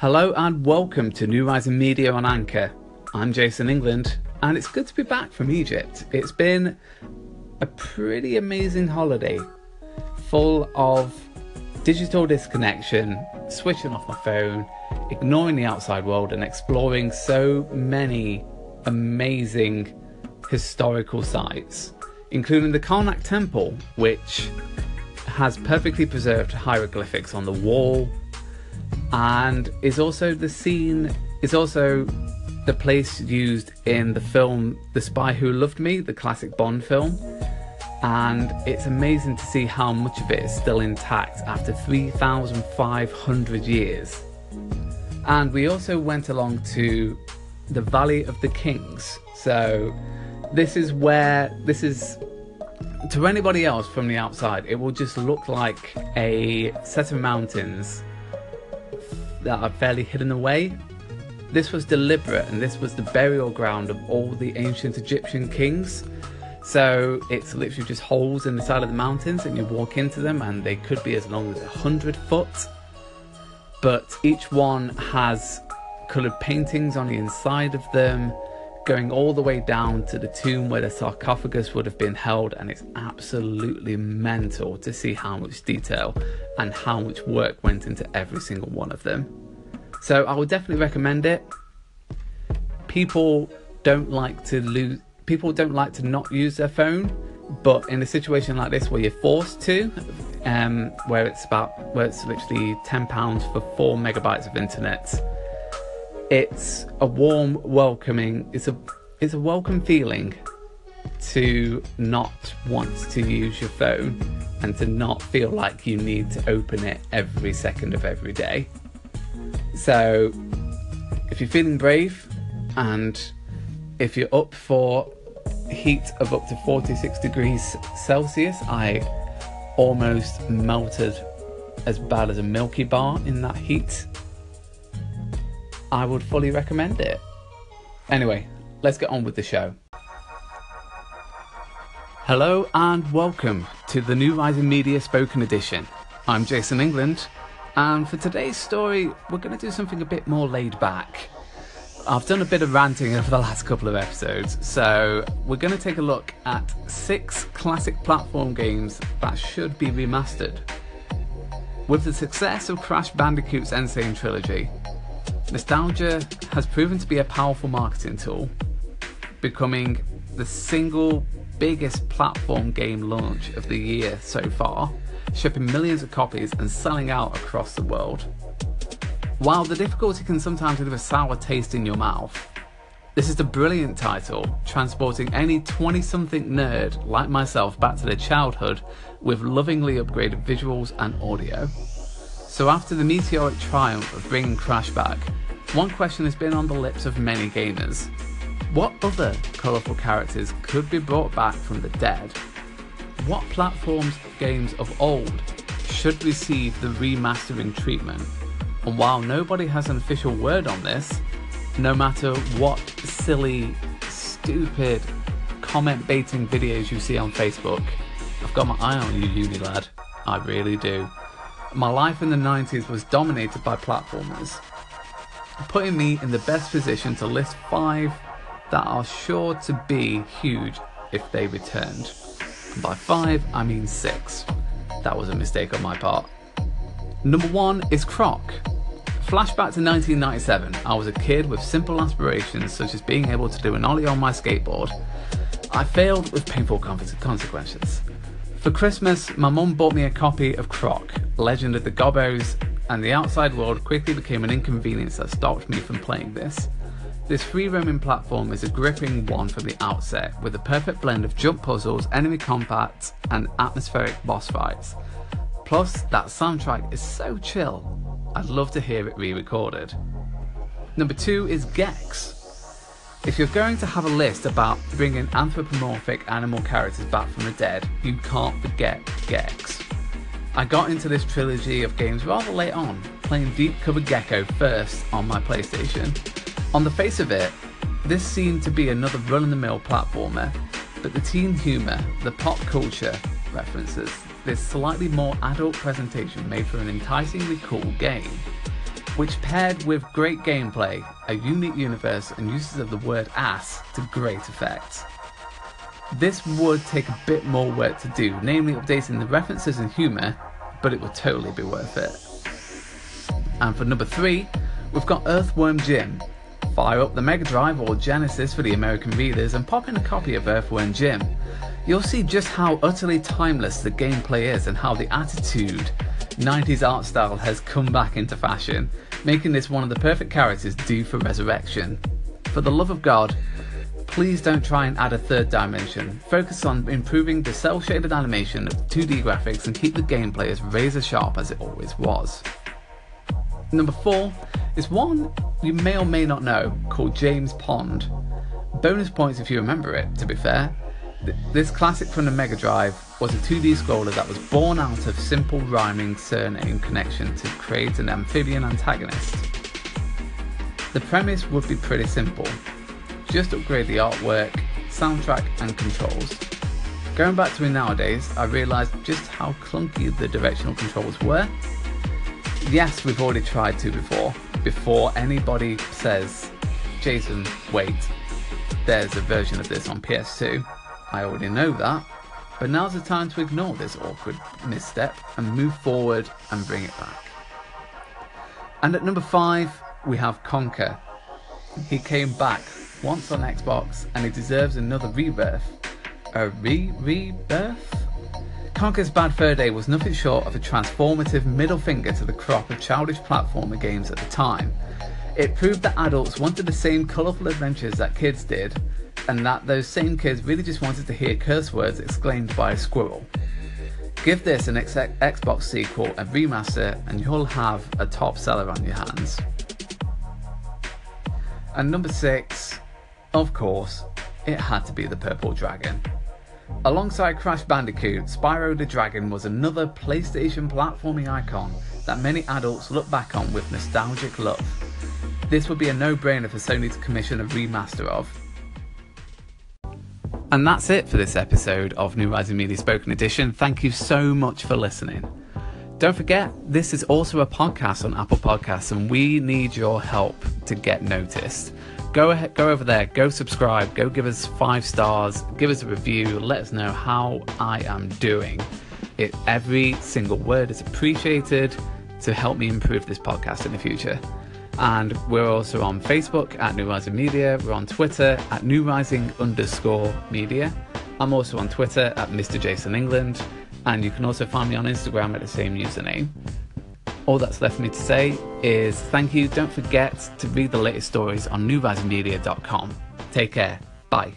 Hello and welcome to New Rising Media on Anchor. I'm Jason England, and it's good to be back from Egypt. It's been a pretty amazing holiday, full of digital disconnection, switching off my phone, ignoring the outside world, and exploring so many amazing historical sites, including the Karnak Temple, which has perfectly preserved hieroglyphics on the wall and is also the scene is also the place used in the film The Spy Who Loved Me, the classic Bond film. And it's amazing to see how much of it is still intact after 3,500 years. And we also went along to the Valley of the Kings. So, this is where, this is, to anybody else from the outside, it will just look like a set of mountains that are fairly hidden away. This was deliberate, and this was the burial ground of all the ancient Egyptian kings. So it's literally just holes in the side of the mountains, and you walk into them, and they could be as long as a hundred foot. But each one has coloured paintings on the inside of them, going all the way down to the tomb where the sarcophagus would have been held, and it's absolutely mental to see how much detail and how much work went into every single one of them. So I would definitely recommend it. People don't like to lose people don't like to not use their phone, but in a situation like this where you're forced to, um, where it's about where it's literally ten pounds for four megabytes of internet, it's a warm, welcoming. It's a it's a welcome feeling to not want to use your phone and to not feel like you need to open it every second of every day. So, if you're feeling brave and if you're up for heat of up to 46 degrees Celsius, I almost melted as bad as a Milky Bar in that heat. I would fully recommend it. Anyway, let's get on with the show. Hello and welcome to the New Rising Media Spoken Edition. I'm Jason England, and for today's story, we're going to do something a bit more laid back. I've done a bit of ranting over the last couple of episodes, so we're going to take a look at six classic platform games that should be remastered. With the success of Crash Bandicoot's N. Sane Trilogy, nostalgia has proven to be a powerful marketing tool, becoming the single biggest platform game launch of the year so far, shipping millions of copies and selling out across the world. While the difficulty can sometimes leave a sour taste in your mouth, this is a brilliant title, transporting any 20 something nerd like myself back to their childhood with lovingly upgraded visuals and audio. So, after the meteoric triumph of bringing Crash back, one question has been on the lips of many gamers what other colourful characters could be brought back from the dead? What platforms games of old should receive the remastering treatment? And while nobody has an official word on this, no matter what silly, stupid, comment baiting videos you see on Facebook, I've got my eye on you, UNILAD. I really do. My life in the 90s was dominated by platformers, putting me in the best position to list five that are sure to be huge if they returned. by five, I mean six. That was a mistake on my part. Number one is Croc. Flashback to 1997. I was a kid with simple aspirations such as being able to do an ollie on my skateboard. I failed with painful consequences. For Christmas, my mum bought me a copy of Croc, Legend of the Gobbos, and the outside world quickly became an inconvenience that stopped me from playing this. This free roaming platform is a gripping one from the outset, with a perfect blend of jump puzzles, enemy combat, and atmospheric boss fights. Plus, that soundtrack is so chill, I'd love to hear it re recorded. Number two is Gex. If you're going to have a list about bringing anthropomorphic animal characters back from the dead, you can't forget Gex. I got into this trilogy of games rather late on, playing Deep Cover Gecko first on my PlayStation. On the face of it, this seemed to be another run of the mill platformer, but the teen humour, the pop culture references, this slightly more adult presentation made for an enticingly cool game. Which paired with great gameplay, a unique universe, and uses of the word ass to great effect. This would take a bit more work to do, namely updating the references and humour, but it would totally be worth it. And for number three, we've got Earthworm Jim. Fire up the Mega Drive or Genesis for the American readers and pop in a copy of Earthworm Jim. You'll see just how utterly timeless the gameplay is and how the attitude 90s art style has come back into fashion, making this one of the perfect characters due for resurrection. For the love of God, please don't try and add a third dimension. Focus on improving the cel shaded animation of 2D graphics and keep the gameplay as razor sharp as it always was. Number 4 is one you may or may not know called James Pond. Bonus points if you remember it, to be fair. This classic from the Mega Drive was a 2D scroller that was born out of simple rhyming surname connection to create an amphibian antagonist. The premise would be pretty simple. Just upgrade the artwork, soundtrack and controls. Going back to it nowadays, I realised just how clunky the directional controls were. Yes, we've already tried to before, before anybody says, Jason, wait, there's a version of this on PS2. I already know that, but now's the time to ignore this awkward misstep and move forward and bring it back. And at number 5, we have Conker. He came back once on Xbox and he deserves another rebirth. A re rebirth? Conker's Bad Fur Day was nothing short of a transformative middle finger to the crop of childish platformer games at the time. It proved that adults wanted the same colourful adventures that kids did, and that those same kids really just wanted to hear curse words exclaimed by a squirrel. Give this an X- Xbox sequel and remaster, and you'll have a top seller on your hands. And number six, of course, it had to be the Purple Dragon. Alongside Crash Bandicoot, Spyro the Dragon was another PlayStation platforming icon that many adults look back on with nostalgic love. This would be a no brainer for Sony to commission a remaster of, and that's it for this episode of New Rising Media Spoken Edition. Thank you so much for listening. Don't forget, this is also a podcast on Apple Podcasts, and we need your help to get noticed. Go ahead, go over there, go subscribe, go give us five stars, give us a review, let us know how I am doing. It every single word is appreciated to help me improve this podcast in the future. And we're also on Facebook at New Rising Media. We're on Twitter at New Rising underscore media. I'm also on Twitter at Mr. Jason England. And you can also find me on Instagram at the same username. All that's left for me to say is thank you. Don't forget to read the latest stories on newrisingmedia.com. Take care. Bye.